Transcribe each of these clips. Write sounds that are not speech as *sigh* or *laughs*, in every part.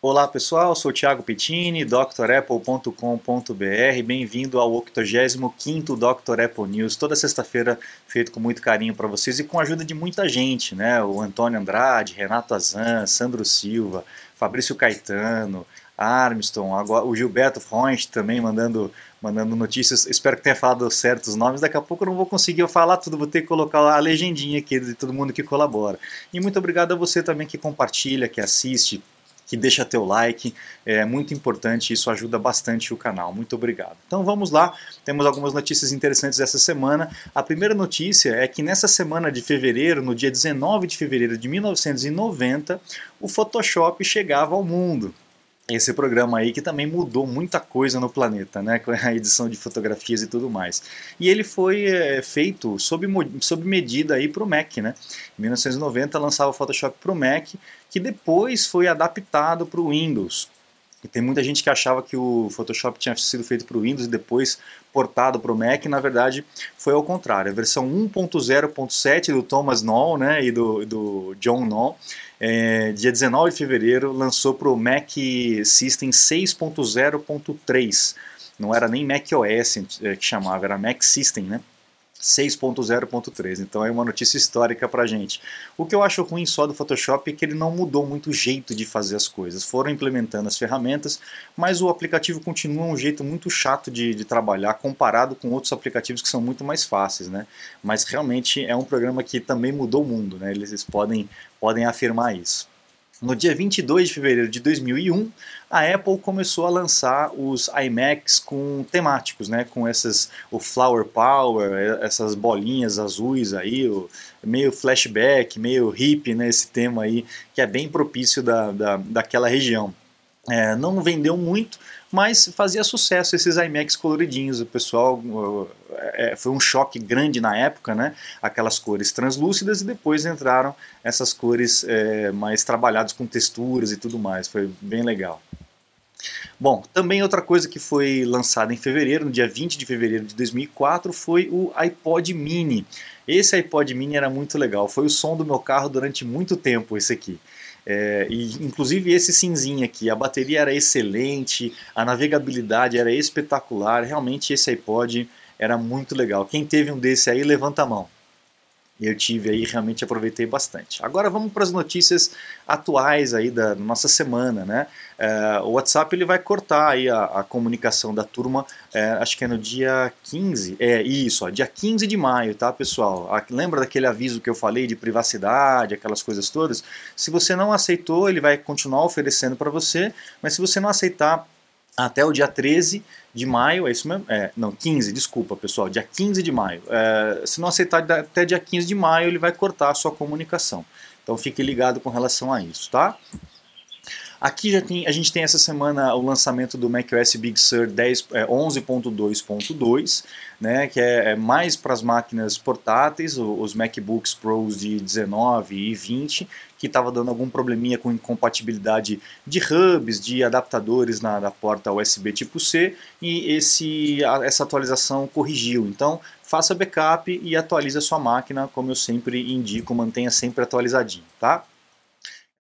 Olá pessoal, sou Thiago Pettini, drapple.com.br. Bem-vindo ao 85º Dr. Apple News, toda sexta-feira feito com muito carinho para vocês e com a ajuda de muita gente, né? O Antônio Andrade, Renato Azan, Sandro Silva, Fabrício Caetano, Armstrong, agora, o Gilberto Freund também mandando, mandando notícias. Espero que tenha falado certos nomes. Daqui a pouco eu não vou conseguir falar tudo, vou ter que colocar a legendinha aqui de todo mundo que colabora. E muito obrigado a você também que compartilha, que assiste, que deixa teu like, é muito importante, isso ajuda bastante o canal. Muito obrigado. Então vamos lá, temos algumas notícias interessantes essa semana. A primeira notícia é que nessa semana de fevereiro, no dia 19 de fevereiro de 1990, o Photoshop chegava ao mundo esse programa aí que também mudou muita coisa no planeta, né, com a edição de fotografias e tudo mais. E ele foi é, feito sob, sob medida aí para o Mac, né? Em 1990 lançava o Photoshop para o Mac, que depois foi adaptado para o Windows. E tem muita gente que achava que o Photoshop tinha sido feito para o Windows e depois portado para o Mac, na verdade foi ao contrário. A versão 1.0.7 do Thomas Knoll né, e do, do John Knoll é, dia 19 de fevereiro, lançou para o Mac System 6.0.3. Não era nem Mac OS é, que chamava, era Mac System, né? 6.0.3, então é uma notícia histórica pra gente. O que eu acho ruim só do Photoshop é que ele não mudou muito o jeito de fazer as coisas. Foram implementando as ferramentas, mas o aplicativo continua um jeito muito chato de, de trabalhar comparado com outros aplicativos que são muito mais fáceis, né? Mas realmente é um programa que também mudou o mundo, né? Eles podem, podem afirmar isso. No dia 22 de fevereiro de 2001, a Apple começou a lançar os iMacs com temáticos, né, com essas o Flower Power, essas bolinhas azuis aí, o, meio flashback, meio hip, né, esse tema aí que é bem propício da, da, daquela região. É, não vendeu muito, mas fazia sucesso esses iMacs coloridinhos. O pessoal é, foi um choque grande na época, né? Aquelas cores translúcidas e depois entraram essas cores é, mais trabalhadas com texturas e tudo mais. Foi bem legal. Bom, também outra coisa que foi lançada em fevereiro, no dia 20 de fevereiro de 2004, foi o iPod Mini. Esse iPod Mini era muito legal, foi o som do meu carro durante muito tempo esse aqui. É, e inclusive esse cinzinho aqui, a bateria era excelente, a navegabilidade era espetacular, realmente esse iPod era muito legal. Quem teve um desse aí, levanta a mão. Eu tive aí, realmente aproveitei bastante. Agora vamos para as notícias atuais aí da nossa semana, né? É, o WhatsApp ele vai cortar aí a, a comunicação da turma, é, acho que é no dia 15, é isso, ó, dia 15 de maio, tá pessoal? lembra daquele aviso que eu falei de privacidade, aquelas coisas todas? Se você não aceitou, ele vai continuar oferecendo para você, mas se você não aceitar, até o dia 13 de maio, é isso mesmo? É, não, 15, desculpa pessoal, dia 15 de maio. É, se não aceitar até dia 15 de maio, ele vai cortar a sua comunicação. Então fique ligado com relação a isso, tá? Aqui já tem, a gente tem essa semana o lançamento do macOS Big Sur 11.2.2, né, que é, é mais para as máquinas portáteis, os MacBooks Pros de 19 e 20, que estava dando algum probleminha com incompatibilidade de hubs, de adaptadores na, na porta USB tipo C, e esse, a, essa atualização corrigiu. Então, faça backup e atualize a sua máquina, como eu sempre indico, mantenha sempre atualizadinho, tá?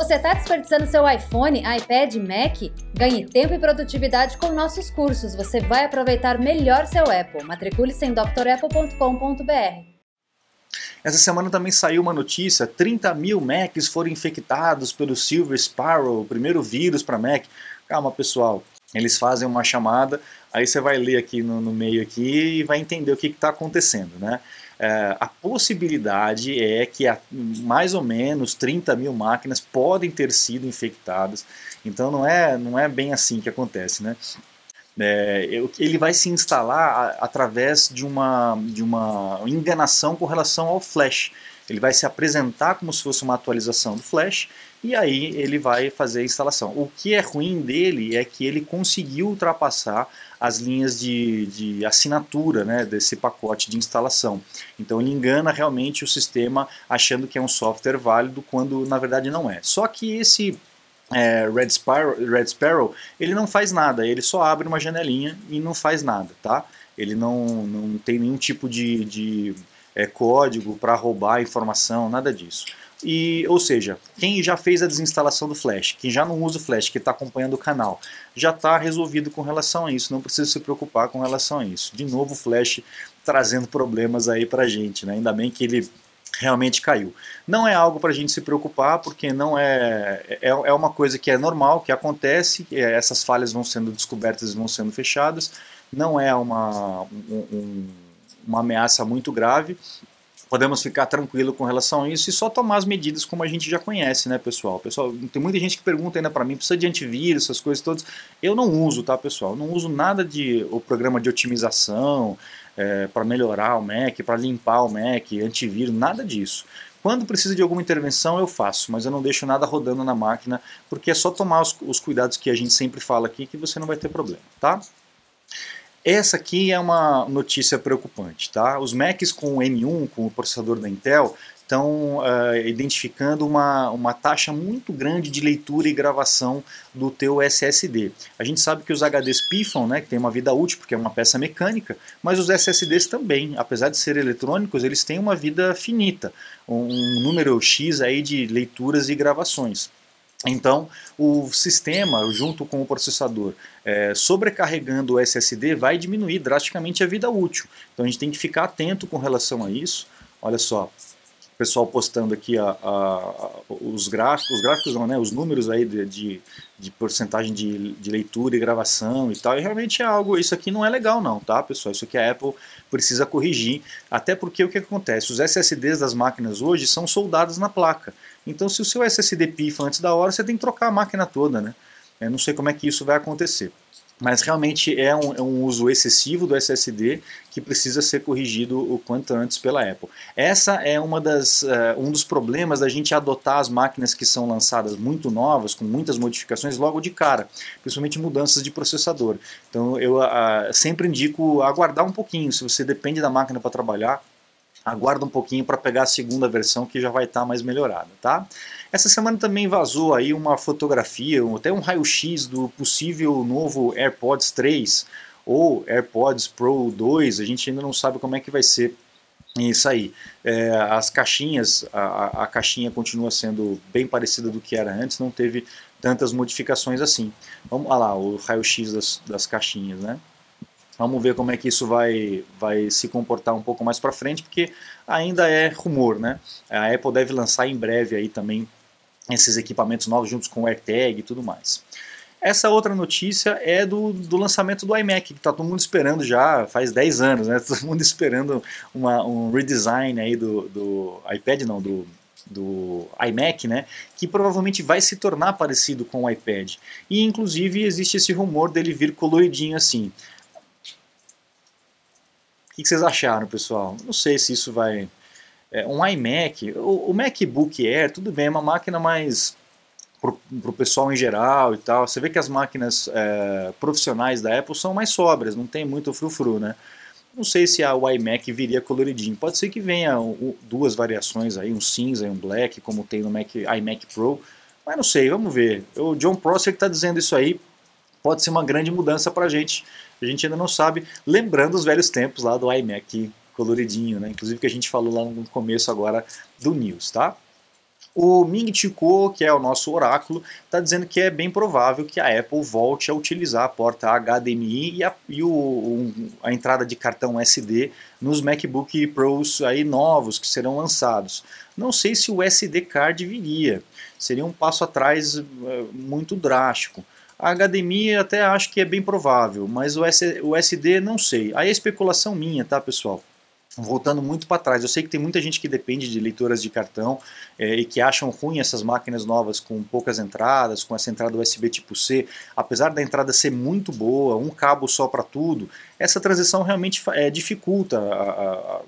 Você está desperdiçando seu iPhone, iPad, Mac? Ganhe tempo e produtividade com nossos cursos. Você vai aproveitar melhor seu Apple. Matricule-se em drapple.com.br. Essa semana também saiu uma notícia: 30 mil Macs foram infectados pelo Silver Sparrow, o primeiro vírus para Mac. Calma, pessoal. Eles fazem uma chamada, aí você vai ler aqui no, no meio aqui e vai entender o que está acontecendo, né? É, a possibilidade é que a, mais ou menos 30 mil máquinas podem ter sido infectadas. Então não é, não é bem assim que acontece, né? É, ele vai se instalar através de uma, de uma enganação com relação ao Flash. Ele vai se apresentar como se fosse uma atualização do Flash e aí ele vai fazer a instalação. O que é ruim dele é que ele conseguiu ultrapassar as linhas de, de assinatura né, desse pacote de instalação. Então ele engana realmente o sistema achando que é um software válido quando na verdade não é. Só que esse é, Red, Sparrow, Red Sparrow ele não faz nada, ele só abre uma janelinha e não faz nada, tá? Ele não, não tem nenhum tipo de, de é, código para roubar informação, nada disso. E, ou seja, quem já fez a desinstalação do Flash, quem já não usa o Flash, que está acompanhando o canal, já está resolvido com relação a isso, não precisa se preocupar com relação a isso. De novo, o Flash trazendo problemas aí para gente, né? ainda bem que ele realmente caiu. Não é algo para a gente se preocupar, porque não é, é, é uma coisa que é normal, que acontece, é, essas falhas vão sendo descobertas e vão sendo fechadas, não é uma, um, uma ameaça muito grave, podemos ficar tranquilo com relação a isso e só tomar as medidas como a gente já conhece, né, pessoal? Pessoal, tem muita gente que pergunta ainda para mim, precisa de antivírus, essas coisas todas. Eu não uso, tá, pessoal? Eu não uso nada de o programa de otimização é, para melhorar o Mac, para limpar o Mac, antivírus, nada disso. Quando precisa de alguma intervenção eu faço, mas eu não deixo nada rodando na máquina, porque é só tomar os, os cuidados que a gente sempre fala aqui que você não vai ter problema, tá? Essa aqui é uma notícia preocupante, tá? Os Macs com o M1, com o processador da Intel, estão uh, identificando uma, uma taxa muito grande de leitura e gravação do teu SSD. A gente sabe que os HDs pifam, né, que tem uma vida útil porque é uma peça mecânica, mas os SSDs também, apesar de serem eletrônicos, eles têm uma vida finita, um número X aí de leituras e gravações. Então, o sistema, junto com o processador, é, sobrecarregando o SSD, vai diminuir drasticamente a vida útil. Então, a gente tem que ficar atento com relação a isso. Olha só, pessoal postando aqui a, a, os gráficos, os gráficos não, né, os números aí de, de, de porcentagem de, de, leitura e gravação e tal, e realmente é algo, isso aqui não é legal não, tá pessoal, isso aqui a Apple precisa corrigir, até porque o que acontece, os SSDs das máquinas hoje são soldados na placa, então se o seu SSD pifa antes da hora, você tem que trocar a máquina toda, né, eu não sei como é que isso vai acontecer mas realmente é um, é um, uso excessivo do SSD que precisa ser corrigido o quanto antes pela Apple. Essa é uma das, uh, um dos problemas da gente adotar as máquinas que são lançadas muito novas, com muitas modificações logo de cara, principalmente mudanças de processador. Então eu uh, sempre indico aguardar um pouquinho, se você depende da máquina para trabalhar, aguarda um pouquinho para pegar a segunda versão que já vai estar tá mais melhorada, tá? Essa semana também vazou aí uma fotografia, até um raio-x do possível novo AirPods 3 ou AirPods Pro 2, a gente ainda não sabe como é que vai ser isso aí. É, as caixinhas, a, a, caixinha continua sendo bem parecida do que era antes, não teve tantas modificações assim. Vamos lá, o raio-x das, das caixinhas, né? Vamos ver como é que isso vai, vai se comportar um pouco mais para frente, porque ainda é rumor, né? A Apple deve lançar em breve aí também esses equipamentos novos juntos com o AirTag e tudo mais. Essa outra notícia é do, do lançamento do iMac, que está todo mundo esperando já faz 10 anos, né? *laughs* Todo mundo esperando uma, um redesign aí do, do iPad, não, do, do iMac, né? Que provavelmente vai se tornar parecido com o iPad. E inclusive existe esse rumor dele vir coloridinho assim. O que vocês acharam, pessoal? Não sei se isso vai é, um iMac, o, o, MacBook Air, tudo bem, é uma máquina mais para o pessoal em geral e tal. Você vê que as máquinas é, profissionais da Apple são mais sóbrias, não tem muito frufru, né? Não sei se a, iMac viria coloridinho. Pode ser que venha duas variações aí, um cinza e um black, como tem no Mac, iMac Pro. Mas não sei, vamos ver. O John Prosser que está dizendo isso aí pode ser uma grande mudança para a gente. A gente ainda não sabe. Lembrando os velhos tempos lá do iMac coloridinho, né? Inclusive que a gente falou lá no começo agora do News, tá? O Ming Chico, que é o nosso oráculo, está dizendo que é bem provável que a Apple volte a utilizar a porta HDMI e a, e o, a entrada de cartão SD nos MacBook Pros aí novos que serão lançados. Não sei se o SD card viria, seria um passo atrás uh, muito drástico. A HDMI até acho que é bem provável, mas o, SD não sei. Aí é especulação minha, tá pessoal? voltando muito para trás. Eu sei que tem muita gente que depende de leituras de cartão é, e que acham ruim essas máquinas novas com poucas entradas, com essa entrada USB tipo C. Apesar da entrada ser muito boa, um cabo só para tudo, essa transição realmente é, dificulta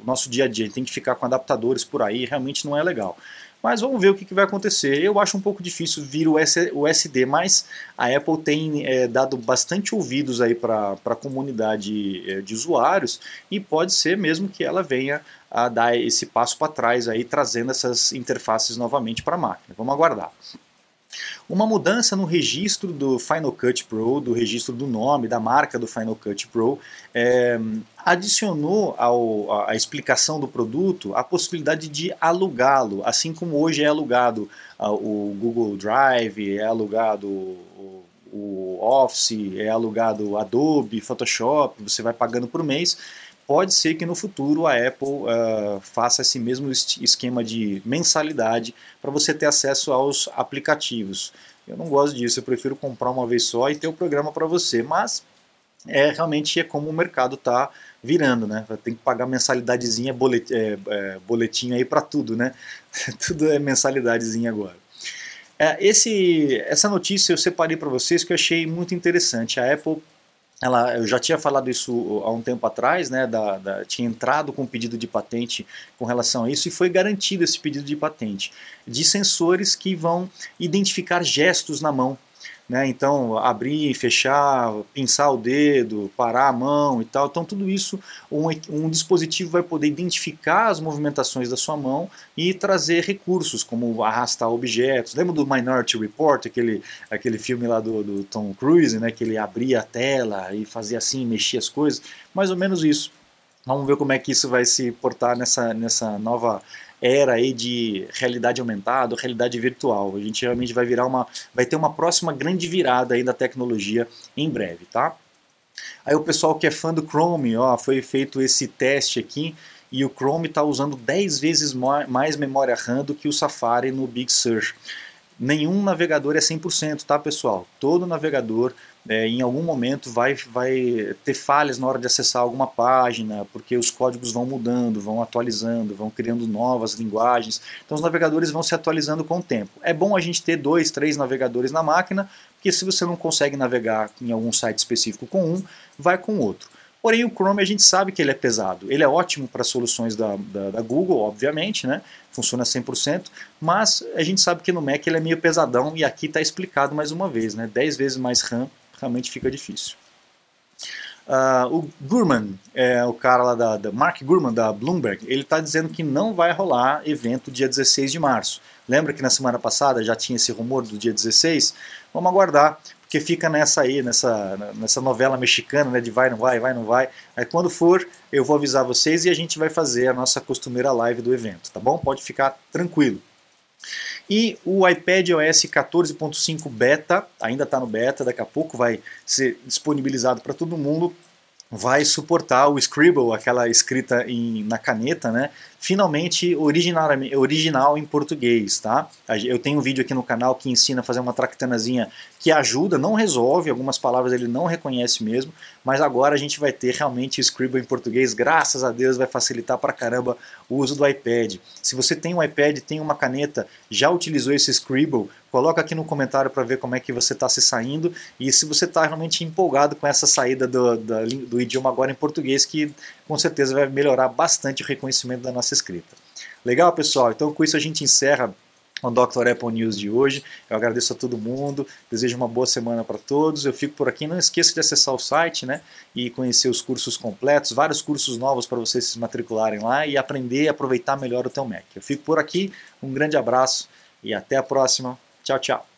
o nosso dia a dia. Tem que ficar com adaptadores por aí, realmente não é legal. Mas vamos ver o que, que vai acontecer. Eu acho um pouco difícil vir o, SD, mas a Apple tem é, dado bastante ouvidos aí para a comunidade é, de usuários e pode ser mesmo que ela venha a dar esse passo para trás aí, trazendo essas interfaces novamente para a máquina. Vamos aguardar. Uma mudança no registro do Final Cut Pro, do registro do nome, da marca do Final Cut Pro, é, adicionou ao, à explicação do produto a possibilidade de alugá-lo, assim como hoje é alugado uh, o Google Drive, é alugado o, o Office, é alugado Adobe, Photoshop, você vai pagando por mês pode ser que no futuro a Apple uh, faça esse mesmo esquema de mensalidade para você ter acesso aos aplicativos. Eu não gosto disso, eu prefiro comprar uma vez só e ter o programa para você, mas é realmente é como o mercado está virando, né? Tem que pagar mensalidadezinha, bolet, é, é, boletim aí para tudo, né? *laughs* tudo é mensalidadezinha agora. É, esse, essa notícia eu separei para vocês que eu achei muito interessante. A Apple ela, eu já tinha falado isso há um tempo atrás, né, da, da, tinha entrado com um pedido de patente com relação a isso e foi garantido esse pedido de patente de sensores que vão identificar gestos na mão né? Então, abrir, fechar, pinçar o dedo, parar a mão e tal. Então, tudo isso, um, um dispositivo vai poder identificar as movimentações da sua mão e trazer recursos, como arrastar objetos. Lembra do Minority Report, aquele, aquele filme lá do, do Tom Cruise, né? que ele abria a tela e fazia assim, mexia as coisas? Mais ou menos isso. Vamos ver como é que isso vai se portar nessa, nessa nova era aí de realidade aumentada, realidade virtual. A gente realmente vai virar uma, vai ter uma próxima grande virada aí da tecnologia em breve, tá? Aí o pessoal que é fã do Chrome, ó, foi feito esse teste aqui e o Chrome está usando 10 vezes mais memória RAM do que o Safari no Big Sur. Nenhum navegador é 100%, tá pessoal? Todo navegador é, em algum momento vai, vai ter falhas na hora de acessar alguma página, porque os códigos vão mudando, vão atualizando, vão criando novas linguagens. Então os navegadores vão se atualizando com o tempo. É bom a gente ter dois, três navegadores na máquina, porque se você não consegue navegar em algum site específico com um, vai com outro. Porém, o Chrome a gente sabe que ele é pesado. Ele é ótimo para soluções da, da, da, Google, obviamente, né? funciona 100%, mas a gente sabe que no Mac ele é meio pesadão e aqui está explicado mais uma vez, né? 10 vezes mais RAM realmente fica difícil. Uh, o Gurman, é o cara lá da, da Mark Gurman da Bloomberg, ele está dizendo que não vai rolar evento dia 16 de março. Lembra que na semana passada já tinha esse rumor do dia 16? Vamos aguardar, porque fica nessa aí, nessa, nessa novela mexicana, né, de vai, não vai, vai, não vai. Aí quando for, eu vou avisar vocês e a gente vai fazer a nossa costumeira live do evento, tá bom? Pode ficar tranquilo. E o iPad OS 14.5 Beta, ainda está no beta, daqui a pouco vai ser disponibilizado para todo mundo vai suportar o Scribble, aquela escrita em, na caneta, né? Finalmente original, original em português, tá? Eu tenho um vídeo aqui no canal que ensina a fazer uma tractanazinha que ajuda, não resolve, algumas palavras ele não reconhece mesmo, mas agora a gente vai ter realmente Scribble em português, graças a Deus vai facilitar pra caramba o uso do iPad. Se você tem um iPad, tem uma caneta, já utilizou esse Scribble, Coloca aqui no comentário para ver como é que você está se saindo e se você está realmente empolgado com essa saída do, do, do idioma agora em português, que com certeza vai melhorar bastante o reconhecimento da nossa escrita. Legal, pessoal? Então com isso a gente encerra o Dr. Apple News de hoje. Eu agradeço a todo mundo, desejo uma boa semana para todos. Eu fico por aqui. Não esqueça de acessar o site né, e conhecer os cursos completos, vários cursos novos para vocês se matricularem lá e aprender e aproveitar melhor o teu Mac. Eu fico por aqui, um grande abraço e até a próxima. Tchau, tchau.